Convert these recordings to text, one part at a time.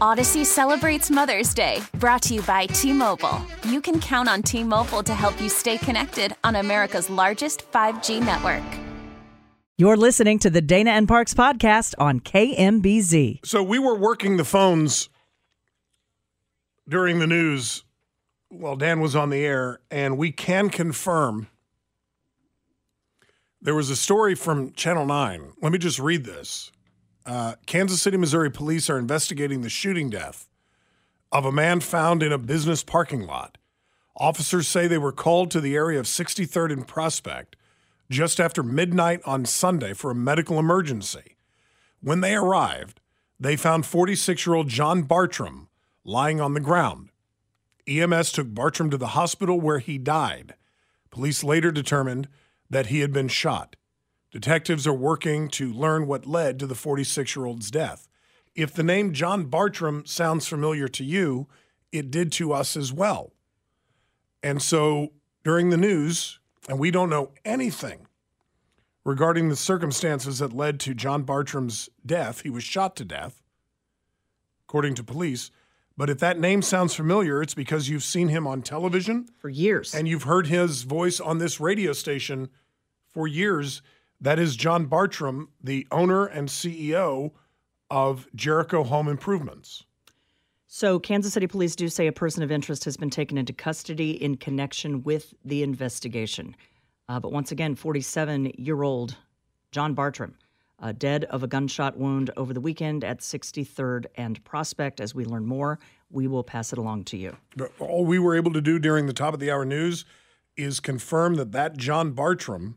Audacy celebrates Mother's Day, brought to you by T Mobile. You can count on T Mobile to help you stay connected on America's largest 5G network. You're listening to the Dana and Parks podcast on KMBZ. So we were working the phones during the news while Dan was on the air, and we can confirm there was a story from Channel 9. Let me just read this. Uh, Kansas City, Missouri police are investigating the shooting death of a man found in a business parking lot. Officers say they were called to the area of 63rd and Prospect just after midnight on Sunday for a medical emergency. When they arrived, they found 46 year old John Bartram lying on the ground. EMS took Bartram to the hospital where he died. Police later determined that he had been shot. Detectives are working to learn what led to the 46 year old's death. If the name John Bartram sounds familiar to you, it did to us as well. And so during the news, and we don't know anything regarding the circumstances that led to John Bartram's death. He was shot to death, according to police. But if that name sounds familiar, it's because you've seen him on television For years. and you've heard his voice on this radio station for years. That is John Bartram, the owner and CEO of Jericho Home Improvements. So, Kansas City police do say a person of interest has been taken into custody in connection with the investigation. Uh, but once again, 47 year old John Bartram, uh, dead of a gunshot wound over the weekend at 63rd and Prospect. As we learn more, we will pass it along to you. But all we were able to do during the top of the hour news is confirm that that John Bartram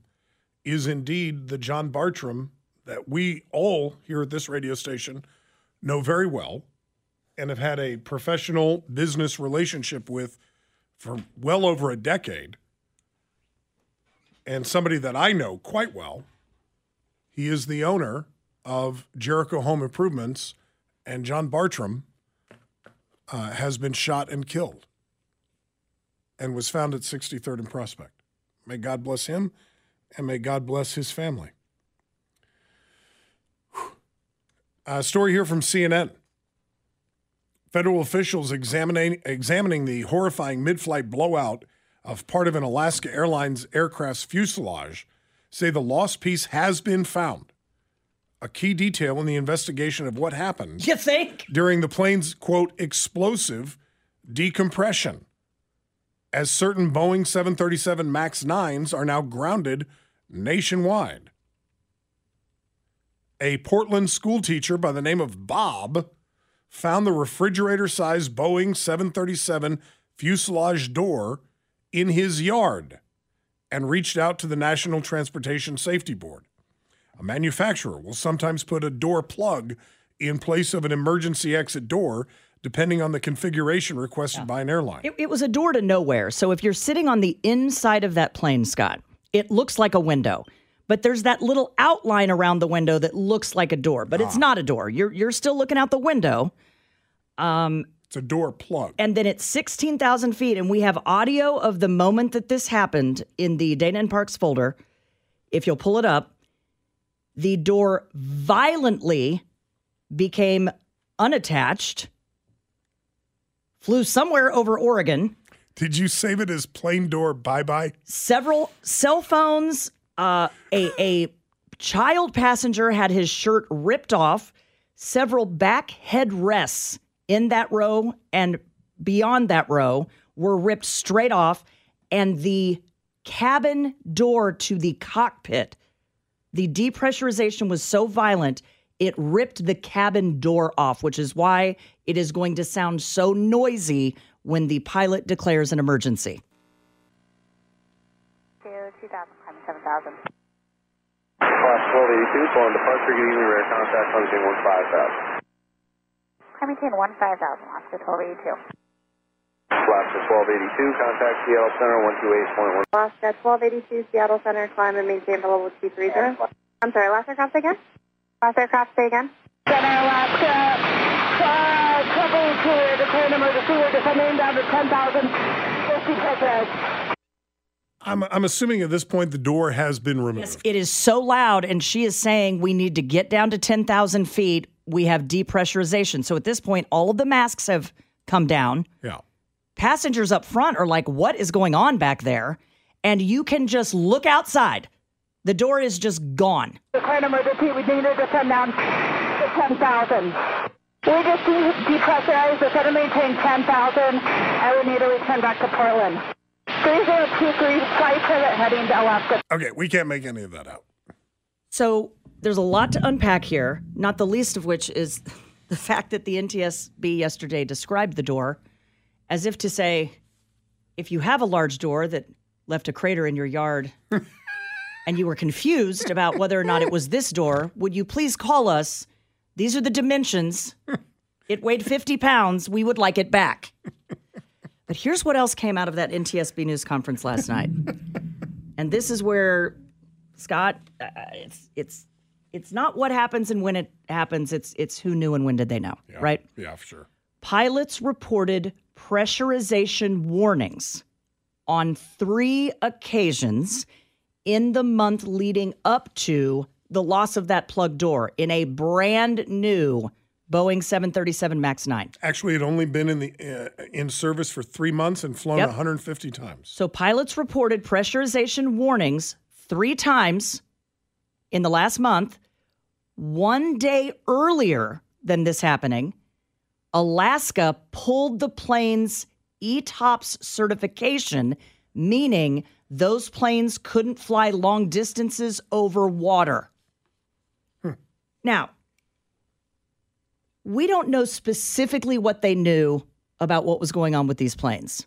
is indeed the John Bartram that we all here at this radio station know very well and have had a professional business relationship with for well over a decade. And somebody that I know quite well. He is the owner of Jericho Home Improvements, and John Bartram uh, has been shot and killed and was found at 63rd and Prospect. May God bless him and may God bless his family. A uh, story here from CNN. Federal officials examining, examining the horrifying mid flight blowout of part of an Alaska Airlines aircraft's fuselage say the lost piece has been found. A key detail in the investigation of what happened You think? during the plane's quote explosive decompression as certain Boeing 737 MAX 9s are now grounded nationwide. A Portland school teacher by the name of Bob found the refrigerator sized Boeing 737 fuselage door in his yard and reached out to the National Transportation Safety Board. A manufacturer will sometimes put a door plug in place of an emergency exit door, depending on the configuration requested by an airline. It, it was a door to nowhere. So, if you're sitting on the inside of that plane, Scott, it looks like a window. But there's that little outline around the window that looks like a door, but it's ah. not a door. You're you're still looking out the window. Um, it's a door plug. and then it's 16,000 feet, and we have audio of the moment that this happened in the Dana and Parks folder. If you'll pull it up, the door violently became unattached, flew somewhere over Oregon. Did you save it as plain door bye bye? Several cell phones, uh, a, a child passenger had his shirt ripped off, several back headrests in that row and beyond that row were ripped straight off, and the cabin door to the cockpit, the depressurization was so violent, it ripped the cabin door off, which is why it is going to sound so noisy when the pilot declares an emergency. Two, 2000, climbing 7000. Class 1282, calling departure, getting rear contact, limiting 15000. I maintain 15000, Alaska 1282. Alaska 1282, contact Seattle Center 128.1. Alaska 1282, Seattle Center, climb and maintain the level 230. I'm sorry, last aircraft again? Last aircraft say again? Center Alaska, uh, trouble clear, declare an emergency, we're descending down to 10,000, 50. I'm, I'm assuming at this point the door has been removed. Yes, it is so loud, and she is saying we need to get down to 10,000 feet. We have depressurization. So at this point, all of the masks have come down. yeah. Passengers up front are like, what is going on back there? And you can just look outside. The door is just gone. Declare an emergency, we need to descend down to 10,000. We just de- depressurize, descend and maintain 10,000, and we need to return back to Portland. 3023, flight pivot heading to Alaska. Okay, we can't make any of that out. So there's a lot to unpack here, not the least of which is the fact that the NTSB yesterday described the door as if to say, if you have a large door that left a crater in your yard and you were confused about whether or not it was this door, would you please call us? These are the dimensions. It weighed 50 pounds. We would like it back. But here's what else came out of that NTSB news conference last night. And this is where Scott, uh, it's it's it's not what happens and when it happens. It's it's who knew and when did they know, Yeah. right? Yeah, for sure. Pilots reported pressurization warnings on three occasions in the month leading up to the loss of that plug door in a brand new Boeing 737 MAX 9. Actually, it had only been in the uh, in service for three months and flown Yep. 150 times. So pilots reported pressurization warnings three times in the last month. One day earlier than this happening, Alaska pulled the plane's ETOPS certification, meaning those planes couldn't fly long distances over water. Now, we don't know specifically what they knew about what was going on with these planes.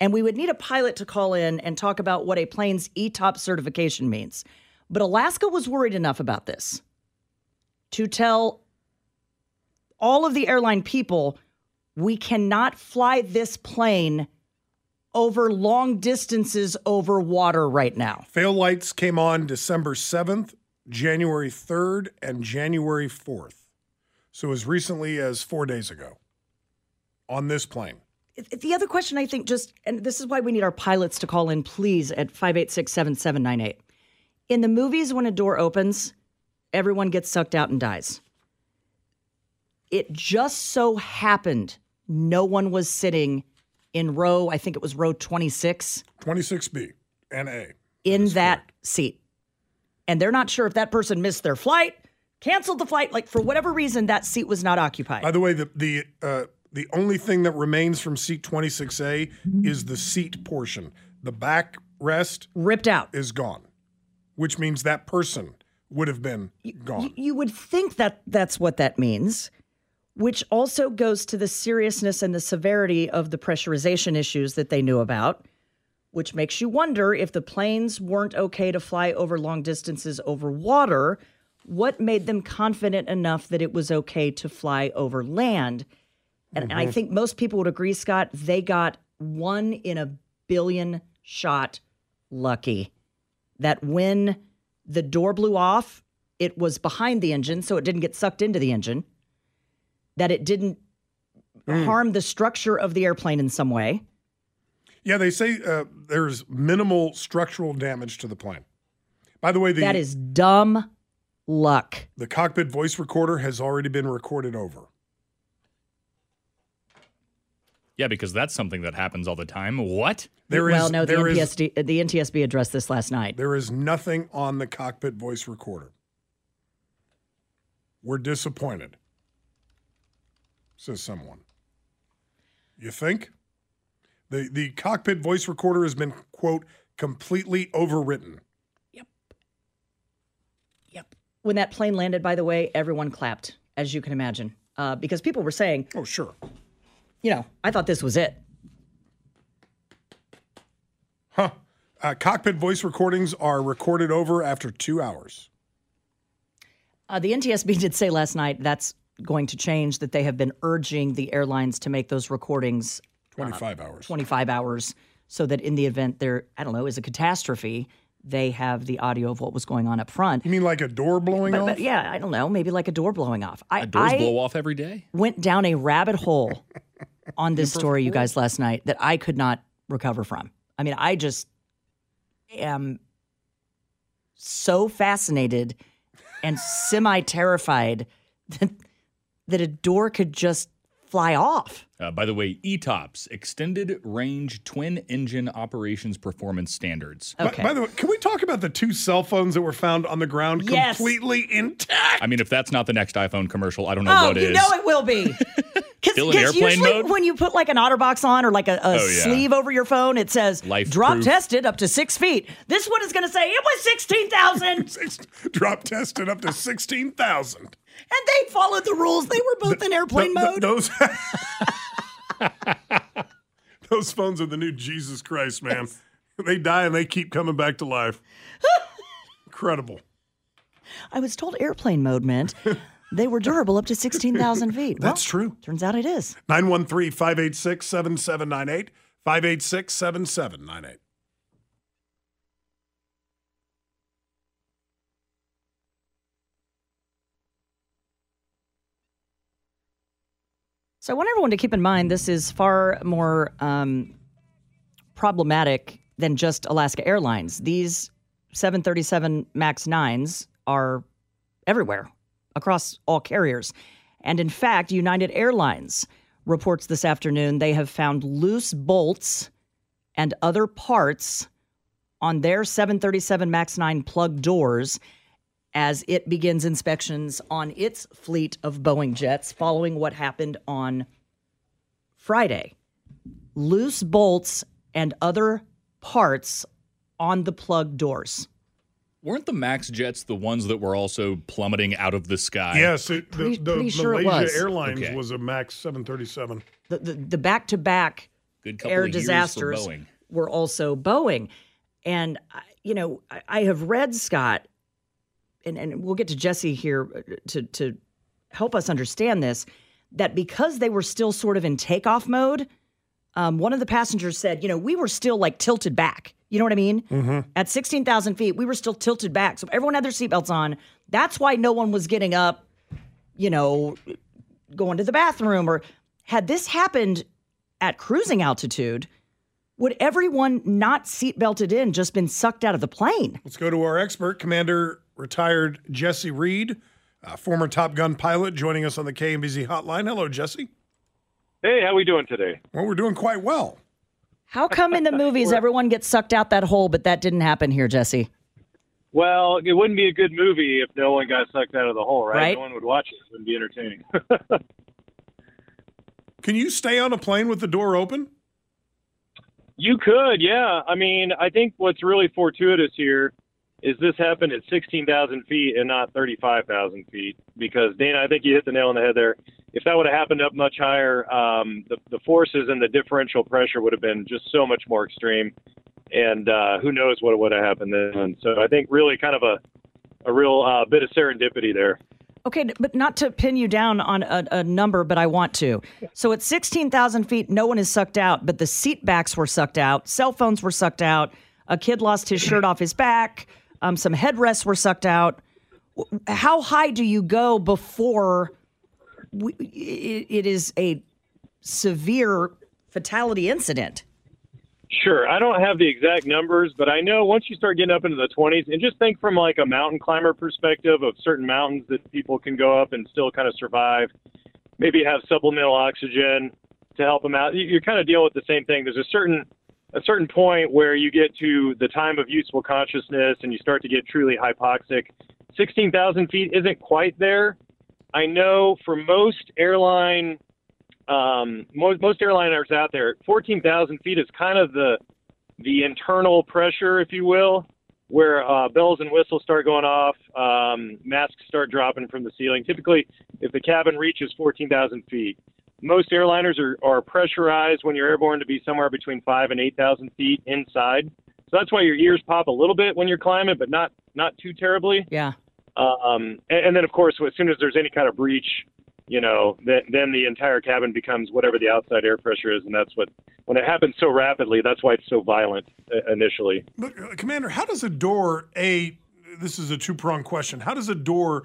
And we would need a pilot to call in and talk about what a plane's ETOP certification means. But Alaska was worried enough about this to tell all of the airline people we cannot fly this plane over long distances over water right now. Fail lights came on December 7th, January 3rd, and January 4th. So as recently as four days ago on this plane. The other question I think just, and this is why we need our pilots to call in, please, at 586 7798. In the movies, when a door opens, everyone gets sucked out and dies. It just so happened no one was sitting in row, I think it was row 26, 26B and A. in that seat. And they're not sure if that person missed their flight, canceled the flight, like for whatever reason, that seat was not occupied. By the way, the the uh, the only thing that remains from seat 26A is the seat portion. The back rest Ripped out. is gone, which means that person would have been gone. Y- you would think that that's what that means, which also goes to the seriousness and the severity of the pressurization issues that they knew about, which makes you wonder if the planes weren't okay to fly over long distances over water, what made them confident enough that it was okay to fly over land? And, and I mm-hmm. think most people would agree, Scott, they got one in a billion shot lucky that when the door blew off, it was behind the engine, so it didn't get sucked into the engine, that it didn't mm. harm the structure of the airplane in some way. Yeah, they say uh, there's minimal structural damage to the plane. By the way, the that is dumb luck. the cockpit voice recorder has already been recorded over. Yeah, because that's something that happens all the time. What? There is well, no, the there is- NPSD, the NTSB addressed this last night. there is nothing on the cockpit voice recorder. We're disappointed, says someone. You think? The the cockpit voice recorder has been quote completely overwritten. Yep. Yep. When that plane landed, by the way, everyone clapped, as you can imagine, uh, because people were saying, Oh, sure. you know, I thought this was it. Huh. Uh, cockpit voice recordings are recorded over after two hours. Uh, the NTSB did say last night that's going to change. That they have been urging the airlines to make those recordings Uh, 25 hours. 25 hours, so that in the event there, I don't know, is a catastrophe, they have the audio of what was going on up front. You mean like a door blowing But, off? but yeah, I don't know, maybe like a door blowing off. I, Doors I blow off every day. went down a rabbit hole on this story, you guys, last night that I could not recover from. I mean, I just am so fascinated and semi terrified that, that a door could just fly off. Uh, by the way, ETOPS, Extended Range Twin Engine Operations Performance Standards. By- Okay. By, the way, can we talk about the two cell phones that were found on the ground Yes. completely intact? I mean, if that's not the next iPhone commercial, I don't know Oh, what you is. know it will be. Because Still in airplane usually mode? when you put like an OtterBox on or like a, a Oh, yeah. sleeve over your phone, it says Life drop proof. tested up to six feet. This one is going to say it was 16,000. Drop tested up to 16,000. And they followed the rules. They were both in airplane Th- th- mode. those, those phones are the new Jesus Christ, man. They die and they keep coming back to life. Incredible. I was told airplane mode meant they were durable up to 16,000 feet. That's Well, true. Turns out it is. 913 586 7798. 586 7798. So I want everyone to keep in mind this is far more um, problematic than just Alaska Airlines. These 737 MAX 9s are everywhere across all carriers. And in fact, United Airlines reports this afternoon they have found loose bolts and other parts on their 737 MAX 9 plug doors as it begins inspections on its fleet of Boeing jets following what happened on Friday. Loose bolts and other parts on the plug doors. Weren't the Max jets the ones that were also plummeting out of the sky? Yes, it, the, Pretty- the pretty sure it Malaysia was. Airlines Okay. was a MAX 737. The the, the back-to-back air of years for disasters were also Boeing. And, uh, you know, I, I have read, Scott, and, and we'll get to Jesse here uh, to, to help us understand this, that because they were still sort of in takeoff mode, um, one of the passengers said, you know, we were still like tilted back. You know what I mean? At 16,000 feet, we were still tilted back. So everyone had their seatbelts on. That's why no one was getting up, you know, going to the bathroom. Or had this happened at cruising altitude, would everyone not seatbelted in just been sucked out of the plane? Let's go to our expert, Commander retired Jesse Reed, uh, former Top Gun pilot, joining us on the KMBZ hotline. Hello, Jesse. Hey, how we doing today? Well, we're doing quite well. How come in the movies everyone gets sucked out that hole, but that didn't happen here, Jesse? Well, it wouldn't be a good movie if no one got sucked out of the hole, right? Right. No one would watch it. It wouldn't be entertaining. Can you stay on a plane with the door open? you could, yeah. I mean, I think what's really fortuitous here is this happened at 16,000 feet and not 35,000 feet. Because Dana, I think you hit the nail on the head there. If that would have happened up much higher, um, the, the forces and the differential pressure would have been just so much more extreme. And uh, who knows what would have happened then. So I think really kind of a, a real uh, bit of serendipity there. Okay, but not to pin you down on a, a number, but I want to. So at 16,000 feet, no one is sucked out, but the seat backs were sucked out, cell phones were sucked out, a kid lost his shirt off his back, um, some headrests were sucked out. How high do you go before we, it, is a severe fatality incident? Sure. I don't have the exact numbers, but I know once you start getting up into the 20s, and just think from like a mountain climber perspective of certain mountains that people can go up and still kind of survive, maybe have supplemental oxygen to help them out. You- kind of dealing with the same thing. There's a certain a certain point where you get to the time of useful consciousness and you start to get truly hypoxic. 16,000 feet isn't quite there. I know for most airline um, most, most airliners out there, 14,000 feet is kind of the the internal pressure, if you will, where uh, bells and whistles start going off, um, masks start dropping from the ceiling. Typically, if the cabin reaches 14,000 feet, most airliners are, are pressurized when you're airborne to be somewhere between five and 8,000 feet inside. So that's why your ears pop a little bit when you're climbing, but not not too terribly. Yeah. Um, and, and then, of course, as soon as there's any kind of breach, you know, then then the entire cabin becomes whatever the outside air pressure is, and that's what when it happens so rapidly, that's why it's so violent uh, initially. But uh, Commander, how does a door a this is a two pronged question. How does a door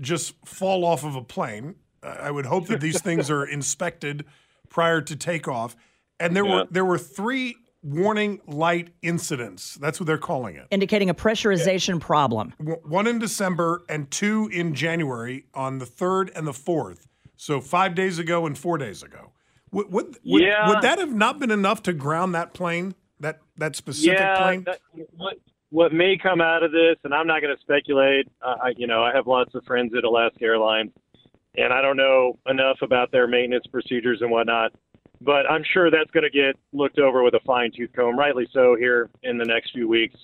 just fall off of a plane? I would hope that these things are inspected prior to takeoff. And there Yeah. were there were three warning light incidents. That's what they're calling it. Indicating a pressurization problem. One in December and two in January on the third and the fourth. So five days ago and four days ago. Would, would, would, would that have not been enough to ground that plane? That that specific yeah, plane? that, what what may come out of this, and I'm not going to speculate. Uh, I, you know, I have lots of friends at Alaska Airlines, and I don't know enough about their maintenance procedures and whatnot. But I'm sure that's going to get looked over with a fine tooth comb, rightly so, here in the next few weeks.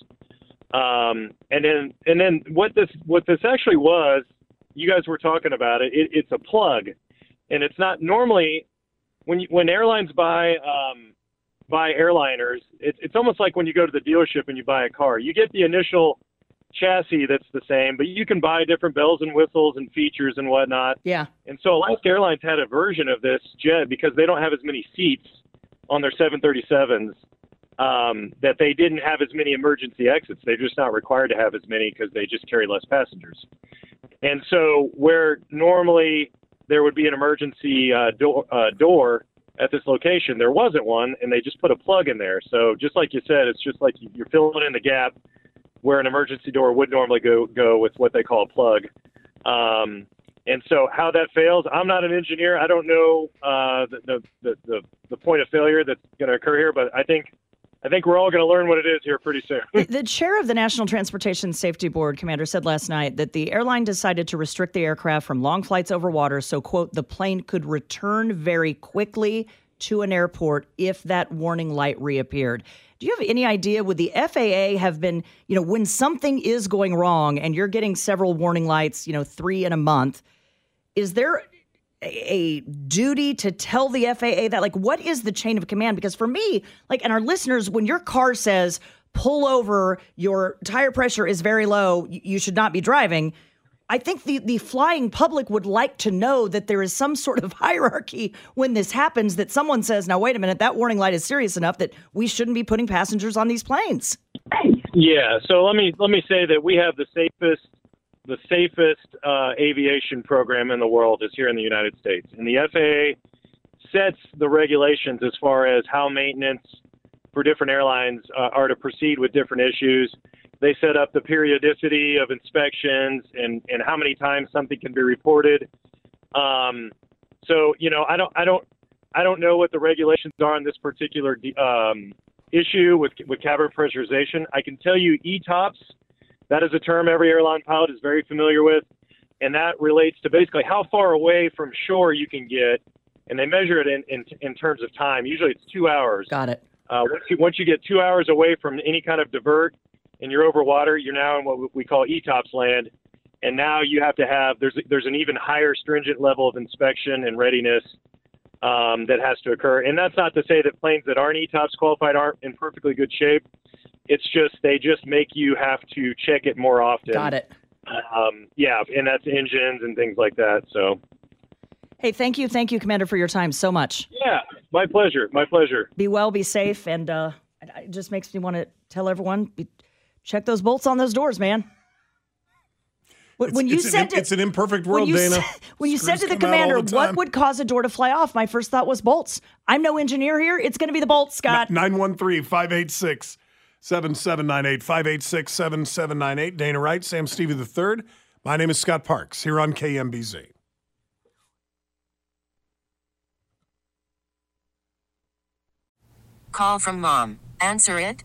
Um, and then and then what this what this actually was, you guys were talking about it. it it's a plug, and it's not normally when you, when airlines buy um, buy airliners, it's it's almost like when you go to the dealership and you buy a car. You get the initial chassis that's the same, but you can buy different bells and whistles and features and whatnot. Yeah. And so Alaska Airlines had a version of this jet because they don't have as many seats on their 737s um, that they didn't have as many emergency exits. They're just not required to have as many because they just carry less passengers. And so where normally there would be an emergency uh, door, uh, door at this location, there wasn't one, and they just put a plug in there. So just like you said, it's just like you're filling in the gap where an emergency door would normally go go with what they call a plug. Um, and so how that fails, I'm not an engineer. I don't know uh, the, the, the the point of failure that's going to occur here, but I think I think we're all going to learn what it is here pretty soon. The chair of the National Transportation Safety Board, Commander, said last night that the airline decided to restrict the aircraft from long flights over water so, quote, the plane could return very quickly to an airport if that warning light reappeared. Do you have any idea? Would the FAA have been, you know, when something is going wrong and you're getting several warning lights, you know, three in a month, is there a, a duty to tell the FAA that? Like, what is the chain of command? Because for me, like, and our listeners, when your car says, pull over, your tire pressure is very low, you should not be driving. I think the, the flying public would like to know that there is some sort of hierarchy when this happens, that someone says, now, wait a minute, that warning light is serious enough that we shouldn't be putting passengers on these planes. Yeah, so let me let me say that we have the safest the safest uh, aviation program in the world is here in the United States, and the FAA sets the regulations as far as how maintenance for different airlines uh, are to proceed with different issues. They set up the periodicity of inspections and and how many times something can be reported. Um, so you know, I don't I don't I don't know what the regulations are on this particular um, issue with with cabin pressurization. I can tell you ETOPS. That is a term every airline pilot is very familiar with, and that relates to basically how far away from shore you can get, and they measure it in in, in terms of time. Usually, it's two hours. Got it. Uh, once you once you get two hours away from any kind of divert, and you're over water, you're now in what we call ETOPS land, and now you have to have there's there's an even higher stringent level of inspection and readiness um, that has to occur. And that's not to say that planes that aren't ETOPS qualified aren't in perfectly good shape. It's just they just make you have to check it more often. Got it. Um, yeah, and that's engines and things like that. So Hey, thank you. Thank you, Commander, for your time so much. yeah, my pleasure. My pleasure. Be well, be safe, and uh, it- just makes me want to tell everyone be, check those bolts on those doors, man. When, when you it's, said an, to, it's an imperfect when world, you Dana. said- when you said to the come out all commander, the what would cause a door to fly off? My first thought was bolts. I'm no engineer here. It's going to be the bolts, Scott. 913 586 7798 586 7798. Dana Wright, Sam Stevie III. My name is Scott Parks here on KMBZ. Call from mom. Answer it.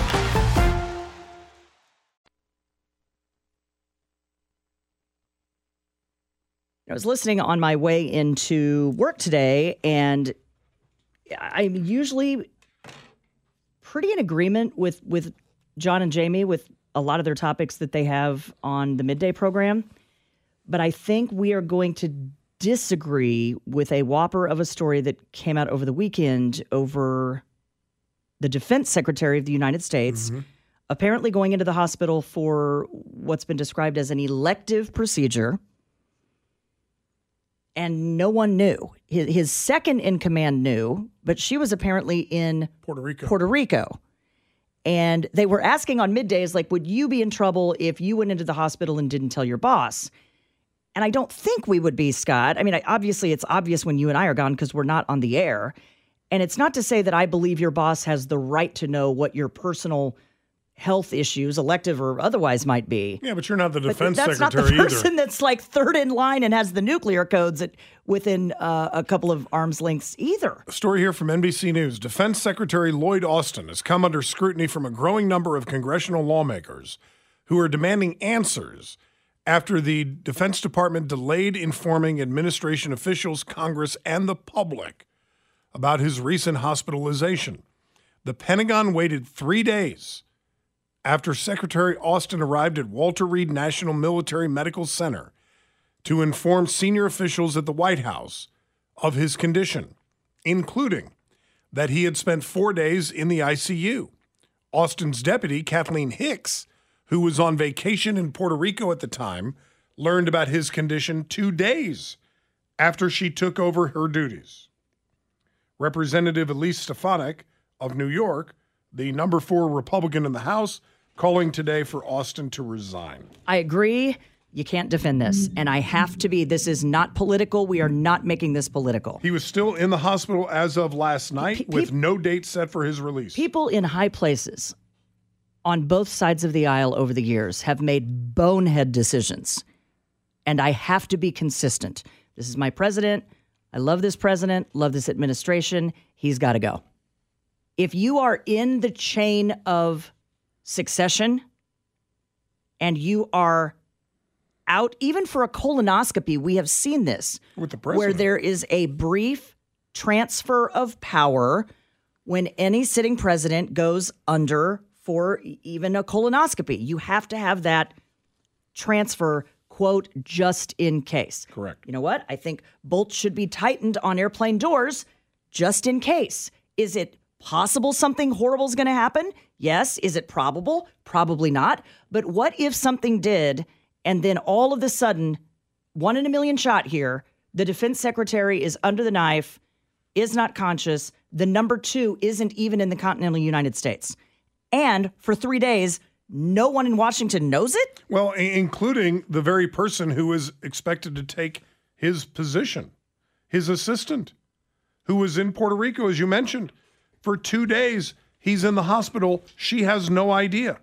I was listening on my way into work today, and I'm usually pretty in agreement with with John and Jamie with a lot of their topics that they have on the midday program. But I think we are going to disagree with a whopper of a story that came out over the weekend over the defense secretary of the United States mm-hmm. apparently going into the hospital for what's been described as an elective procedure and no one knew. His, his second in command knew, but she was apparently in Puerto Rico. Puerto Rico. And they were asking on middays, like, would you be in trouble if you went into the hospital and didn't tell your boss? And I don't think we would be, Scott. I mean, I, obviously, it's obvious when you and I are gone because we're not on the air. And it's not to say that I believe your boss has the right to know what your personal health issues, elective or otherwise, might be. Yeah, but you're not the defense But defense that's not secretary the person either. that's like third in line and has the nuclear codes at, within uh, a couple of arms lengths either. A story here from NBC News. Defense Secretary Lloyd Austin has come under scrutiny from a growing number of congressional lawmakers who are demanding answers after the Defense Department delayed informing administration officials, Congress, and the public about his recent hospitalization. The Pentagon waited three days after Secretary Austin arrived at Walter Reed National Military Medical Center to inform senior officials at the White House of his condition, including that he had spent four days in the ICU. Austin's deputy, Kathleen Hicks, who was on vacation in Puerto Rico at the time, learned about his condition two days after she took over her duties. Representative Elise Stefanik of New York, the number four Republican in the House, calling today for Austin to resign. I agree. You can't defend this. And I have to be. This is not political. We are not making this political. He was still in the hospital as of last night with no date set for his release. People in high places on both sides of the aisle over the years have made bonehead decisions. And I have to be consistent. This is my president. I love this president, love this administration. He's got to go. If you are in the chain of succession and you are out, even for a colonoscopy, we have seen this with the where there is a brief transfer of power when any sitting president goes under for even a colonoscopy. You have to have that transfer, quote, just in case. Correct. You know what? I think bolts should be tightened on airplane doors just in case. Is it possible something horrible is going to happen? Yes. Is it probable? Probably not. But what if something did, and then all of a sudden, one in a million shot here, the defense secretary is under the knife, is not conscious, the number two isn't even in the continental United States. And for three days, no one in Washington knows it? Well, including the very person who is expected to take his position, his assistant, who was in Puerto Rico, as you mentioned. For two days, he's in the hospital. She has no idea.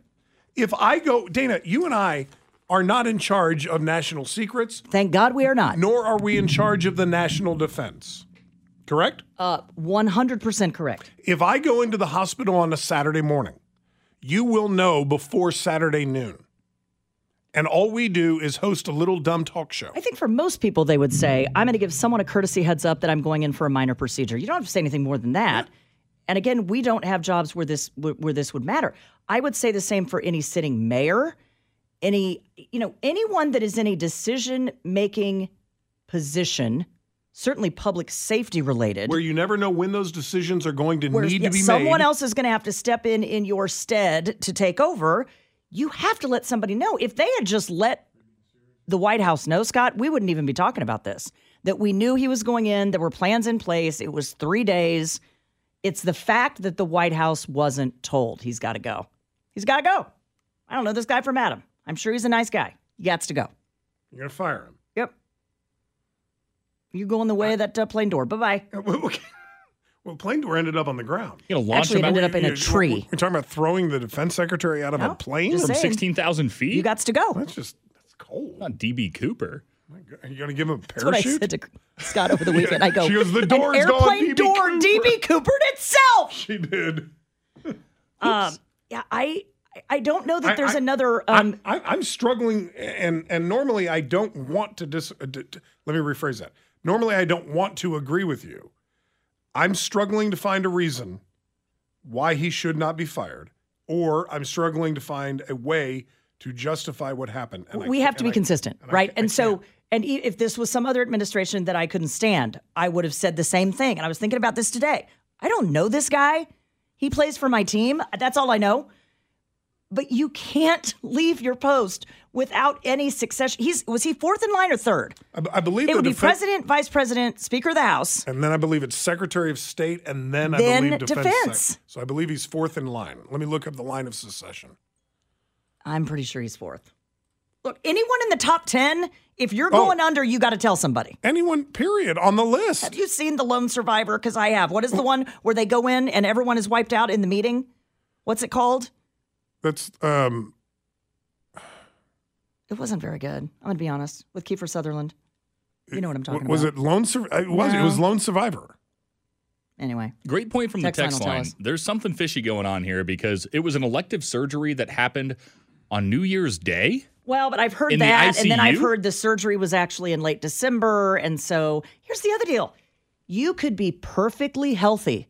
If I go, Dana, you and I are not in charge of national secrets. Thank God we are not. Nor are we in charge of the national defense. Correct? Uh, 100% correct. If I go into the hospital on a Saturday morning, you will know before Saturday noon. And all we do is host a little dumb talk show. I think for most people, they would say, I'm going to give someone a courtesy heads up that I'm going in for a minor procedure. You don't have to say anything more than that. And again, we don't have jobs where this where this would matter. I would say the same for any sitting mayor, any you know anyone that is in a decision making position, certainly public safety related. Where you never know when those decisions are going to where need yeah, to be someone made. Someone else is going to have to step in in your stead to take over. You have to let somebody know. If they had just let the White House know, Scott, we wouldn't even be talking about this. That we knew he was going in, there were plans in place, it was three days. It's the fact that the White House wasn't told he's got to go. He's got to go. I don't know this guy from Adam. I'm sure he's a nice guy. He gets to go. You're going to fire him. Yep. You go in the way of that uh, plane door. Bye bye. Well, plane door ended up on the ground. You know, launch Actually, it ended up in a You- tree. You're talking about throwing the defense secretary out of a plane? from saying. 16,000 feet? You got to go. That's just that's cold. Not DB Cooper. Are you going to give him a That's what I parachute? said to Scott over the weekend. I go, She goes, "The door's an gone, airplane DB door, DB Coopered itself. She did. Um, yeah, I I don't know that I- there's I- another. Um, I, I'm struggling, and and normally I don't want to dis. uh, d- d- let me rephrase that. Normally I don't want to agree with you. I'm struggling to find a reason why he should not be fired, or I'm struggling to find a way to justify what happened. And I we can't- have to be I- consistent, and right? can't- I and so, can't. And if this was some other administration that I couldn't stand, I would have said the same thing. And I was thinking about this today. I don't know this guy. He plays for my team. That's all I know. But you can't leave your post without any succession. He's was he fourth in line or third? I believe It would be defen- president, vice president, speaker of the house. and then I believe it's Secretary of State, and then I Then believe defense. defense. Sec- so I believe he's fourth in line. Let me look up the line of secession. I'm pretty sure he's fourth. Look, anyone in the top 10, if you're Oh. going under, you got to tell somebody. Anyone, period, on the list. Have you seen The Lone Survivor? Because I have. What is the one where they go in and everyone is wiped out in the meeting? What's it called? That's um, It wasn't very good. I'm going to be honest with Kiefer Sutherland. You know what I'm talking was about. Was it Lone Survivor? It was. It was Lone Survivor. Anyway, Great point from Text the text will line. There's something fishy going on here because it was an elective surgery that happened on New Year's Day. Well, but I've heard In the that. And then I've heard the surgery was actually in late December. And so here's the other deal you could be perfectly healthy,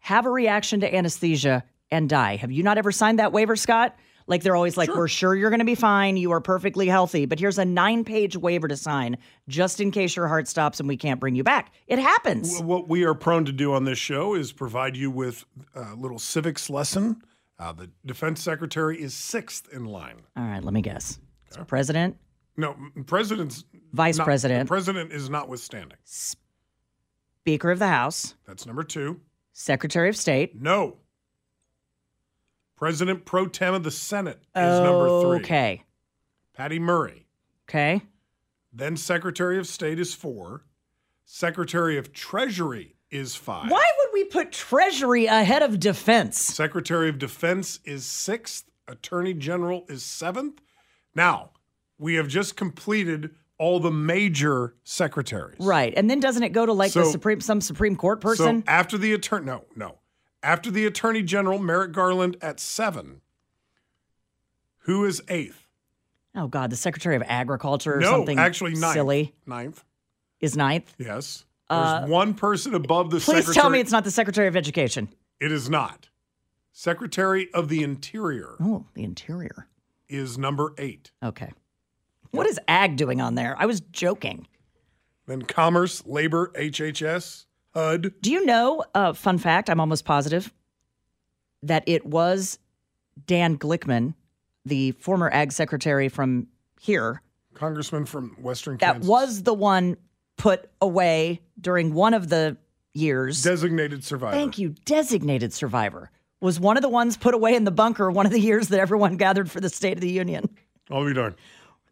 have a reaction to anesthesia, and die. Have you not ever signed that waiver, Scott? Like they're always like, we're sure you're going to be fine. You are perfectly healthy. But here's a nine page waiver to sign just in case your heart stops and we can't bring you back. It happens. What we are prone to do on this show is provide you with a little civics lesson. Uh, the defense secretary is sixth in line. All right, let me guess. So president, No, president's Vice not- president. The president is notwithstanding. Speaker of the House, That's number two. Secretary of State. No. President pro tem of the Senate is number three. Okay. Patty Murray. Okay. Then Secretary of State is four. Secretary of Treasury is five. Why would we put Treasury ahead of defense? Secretary of Defense is sixth. Attorney General is seventh. Now, we have just completed all the major secretaries. Right. And then doesn't it go to like the Supreme some Supreme Court person? So after the attorney, no, no. After the Attorney General, Merrick Garland at seven. Who is eighth? oh God, the Secretary of Agriculture or no, something actually ninth. silly Ninth. is ninth. Yes. Uh, There's one person above the Please secretary. tell me it's not the Secretary of Education. It is not. Secretary of the Interior Oh, the Interior. Is number eight. Okay. What is Ag doing on there? I was joking. Then Commerce, Labor, HHS, HUD. Do you know, uh, fun fact, I'm almost positive that it was Dan Glickman, the former ag secretary from here, Congressman from Western that Kansas. was the one put away during one of the years. designated survivor. Thank you. Designated survivor was one of the ones put away in the bunker one of the years that everyone gathered for the State of the Union. I'll be darned.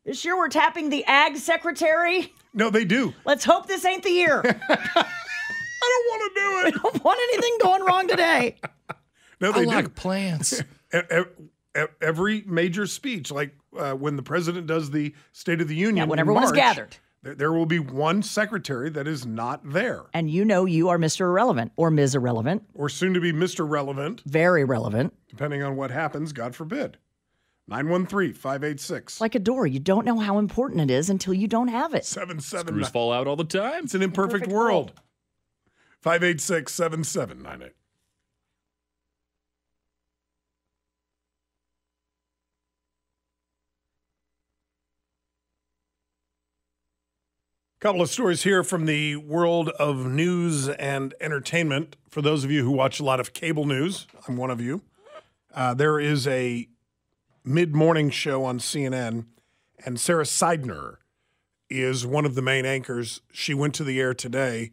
This year we're tapping the ag secretary. No, they do. Let's hope this ain't the year. I don't want to do it. I don't want anything going wrong today. No, they I do. like plants. Every major speech, like uh, when the president does the State of the Union, Yeah, when in everyone is gathered. There- there will be one secretary that is not there, And you know you are Mr. Irrelevant or Ms. Irrelevant, or soon to be Mr. Relevant, very relevant. depending on what happens, God forbid. 913 586 Like a door, you don't know how important it is until you don't have it. 7798. Screws fall out all the time. It's an imperfect, Imperfect world. world. 586 7798. Couple of stories here from the world of news and entertainment. For those of you who watch a lot of cable news, I'm one of you. Uh, there is a mid morning show on CNN, and Sara Sidner is one of the main anchors. She went to the air today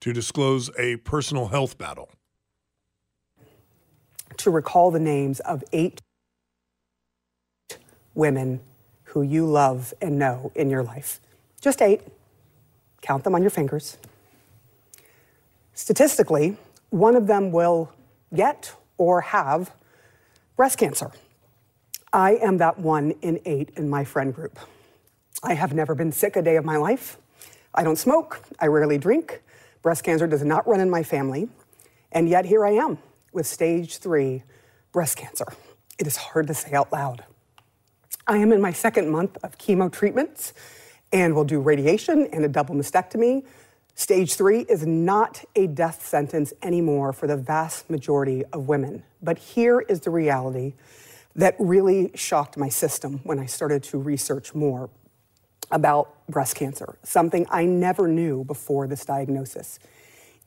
to disclose a personal health battle. to recall the names of eight women who you love and know in your life. Just eight. Count them on your fingers. Statistically, one of them will get or have breast cancer. I am that one in eight in my friend group. I have never been sick a day of my life. I don't smoke. I rarely drink. Breast cancer does not run in my family. And yet here I am with stage three breast cancer. It is hard to say out loud. I am in my second month of chemo treatments and will do radiation and a double mastectomy. Stage three is not a death sentence anymore for the vast majority of women. But here is the reality that really shocked my system when I started to research more about breast cancer, something I never knew before this diagnosis.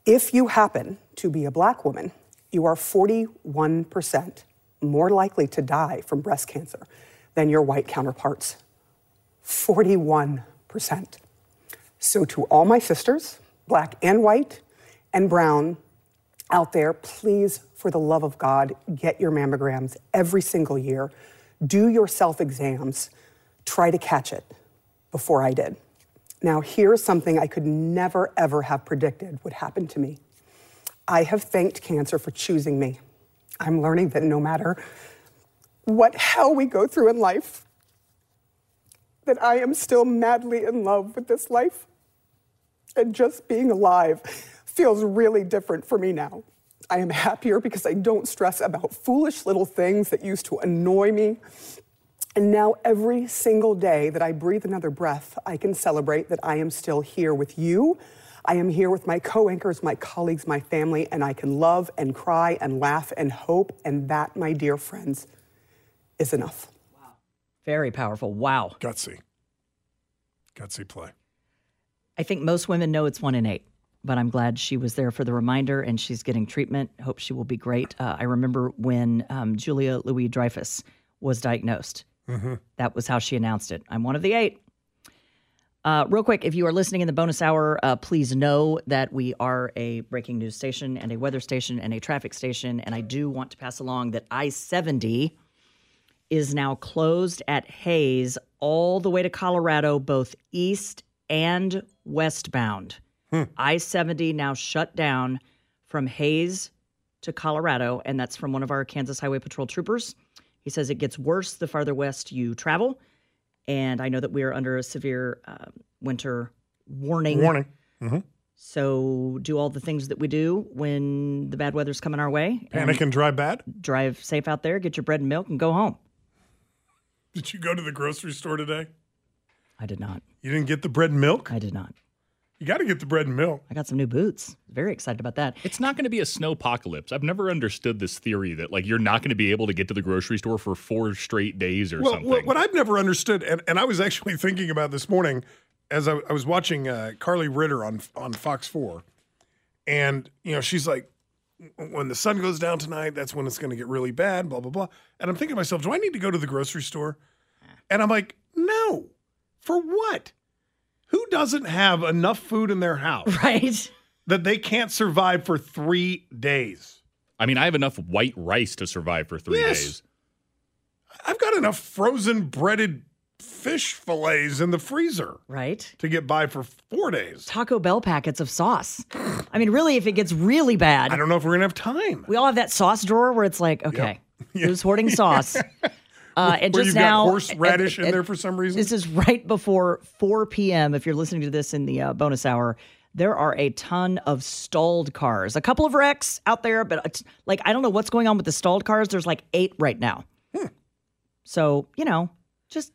If you happen to be a black woman, you are 41% more likely to die from breast cancer than your white counterparts. 41%. So, to all my sisters, black and white and brown out there, please, for the love of God, get your mammograms every single year. Do your self exams. Try to catch it before I did. Now, here's something I could never, ever have predicted would happen to me. I have thanked cancer for choosing me. I'm learning that no matter what hell we go through in life, that I am still madly in love with this life. And just being alive feels really different for me now. I am happier because I don't stress about foolish little things that used to annoy me. And now, every single day that I breathe another breath, I can celebrate that I am still here with you. I am here with my co anchors, my colleagues, my family, and I can love and cry and laugh and hope. And that, my dear friends, is enough. Very powerful. Wow. Gutsy. Gutsy play. I think most women know it's one in eight, but I'm glad she was there for the reminder and she's getting treatment. Hope she will be great. Uh, I remember when um, Julia Louis Dreyfus was diagnosed. Mm-hmm. That was how she announced it. I'm one of the eight. Uh, real quick, if you are listening in the bonus hour, uh, please know that we are a breaking news station and a weather station and a traffic station. And I do want to pass along that I 70 is now closed at Hays all the way to Colorado, both east and westbound. I 70 now shut down from Hays to Colorado, and that's from one of our Kansas Highway Patrol troopers. He says it gets worse the farther west you travel. And I know that we are under a severe uh, winter warning. Warning. Mm-hmm. So do all the things that we do when the bad weather's coming our way. Panic and drive bad. Drive safe out there, get your bread and milk, and go home. Did you go to the grocery store today? I did not. You didn't get the bread and milk? I did not. You got to get the bread and milk. I got some new boots. Very excited about that. It's not going to be a snow apocalypse. I've never understood this theory that like you're not going to be able to get to the grocery store for four straight days or well, something. What, what I've never understood, and, and I was actually thinking about this morning as I, I was watching uh, Karli Ritter on on Fox Four, and you know she's like, when the sun goes down tonight, that's when it's going to get really bad. Blah blah blah. And I'm thinking to myself, do I need to go to the grocery store? And I'm like, no. For what? Who doesn't have enough food in their house, right, that they can't survive for three days? I mean, I have enough white rice to survive for three Yes. days. I've got enough frozen breaded fish fillets in the freezer, right, to get by for four days. Taco Bell packets of sauce. I mean, really, if it gets really bad, I don't know if we're gonna have time. We all have that sauce drawer where it's like, okay, who's hoarding sauce? Uh, and Where just now, horseradish in there for some reason? This is right before 4 p.m. If you're listening to this in the uh, bonus hour, there are a ton of stalled cars. A couple of wrecks out there, but it's, like I don't know what's going on with the stalled cars. There's like eight right now. Hmm. So you know, just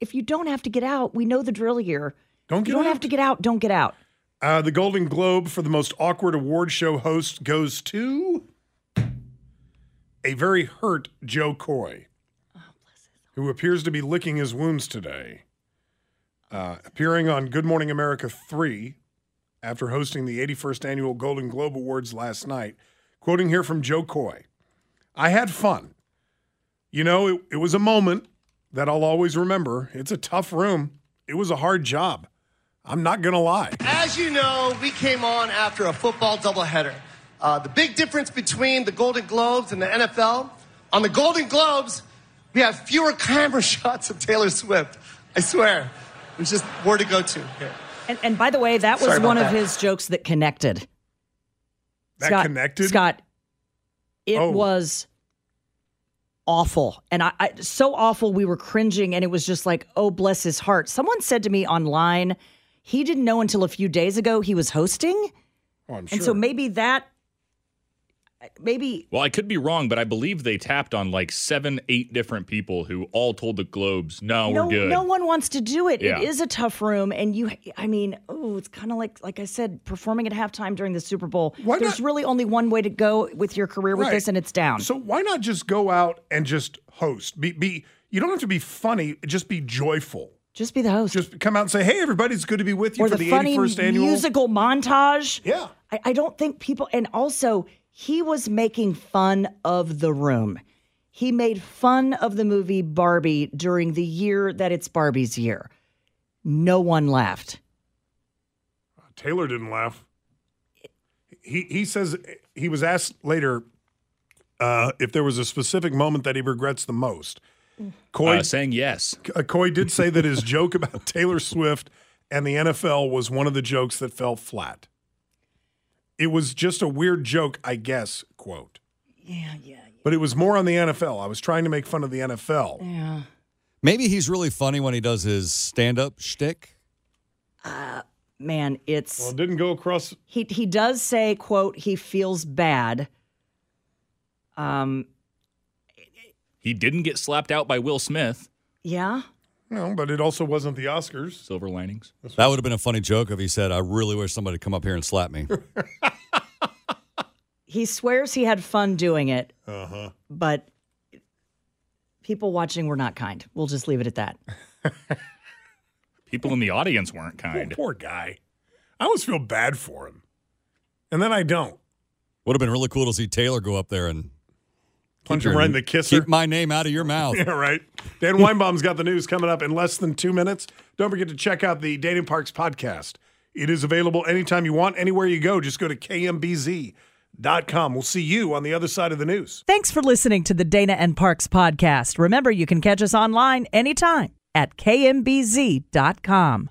if you don't have to get out, we know the drill here. Don't you get don't out. have to get out. Don't get out. Uh, the Golden Globe for the most awkward award show host goes to a very hurt Jo Koy, who appears to be licking his wounds today. Uh, appearing on Good Morning America 3 after hosting the 81st annual Golden Globe Awards last night. Quoting here from Jo Koy I had fun. You know, it, it was a moment that I'll always remember. It's a tough room, it was a hard job. I'm not going to lie. As you know, we came on after a football doubleheader. Uh, the big difference between the Golden Globes and the NFL on the Golden Globes, We have fewer camera shots of Taylor Swift. I swear. There's just more to go to here. And, and by the way, that was Sorry about one of that. his jokes that connected. That Scott, connected? Scott, it Oh. was awful. And I, I so awful we were cringing and it was just like, oh bless his heart. Someone said to me online, he didn't know until a few days ago he was hosting. Oh, I'm And so maybe that maybe Well, I could be wrong, but I believe they tapped on like seven, eight different people who all told the Globes, no, no, we're good. no one wants to do it. Yeah. It is a tough room, and you. I mean, oh, it's kind of like, like I said, performing at halftime during the Super Bowl. Why There's not- really only one way to go with your career with Right. this, and it's down. So why not just go out and just host? Be be you don't have to be funny, just be joyful. Just be the host. Just come out and say, "Hey, everybody, it's good to be with you or for the, the, funny 81st annual." musical montage. Yeah. I, I don't think people, and also he was making fun of the room. He made fun of the movie Barbie during the year that it's Barbie's year. No one laughed. Taylor didn't laugh. He he says he was asked later uh, if there was a specific moment that he regrets the most. Koy Uh, saying yes. uh, Koy did say that his joke about Taylor Swift and the NFL was one of the jokes that fell flat. It was just a weird joke, I guess. Quote. Yeah, yeah, yeah. But it was more on the NFL. I was trying to make fun of the NFL. yeah. Maybe he's really funny when he does his stand-up shtick. Uh, man, it's Well, it didn't go across. he he does say quote he feels bad. Um, He didn't get slapped out by Will Smith. yeah. No, but it also wasn't the Oscars. Silver linings. That would have been a funny joke if he said, "I really wish somebody would come up here and slap me." He swears he had fun doing it, Uh huh. but people watching were not kind. We'll just leave it at that. People in the audience weren't kind. Poor guy. I always feel bad for him, and then I don't. Would have been really cool to see Taylor go up there and Punch him right in the kisser. Keep my name out of your mouth. Yeah, right. Dan Weinbaum's got the news coming up in less than two minutes. Don't forget to check out the Dana and Parks podcast. It is available anytime you want, anywhere you go. Just go to kmbz.com. We'll see you on the other side of the news. Thanks for listening to the Dana and Parks podcast. Remember, you can catch us online anytime at kmbz.com.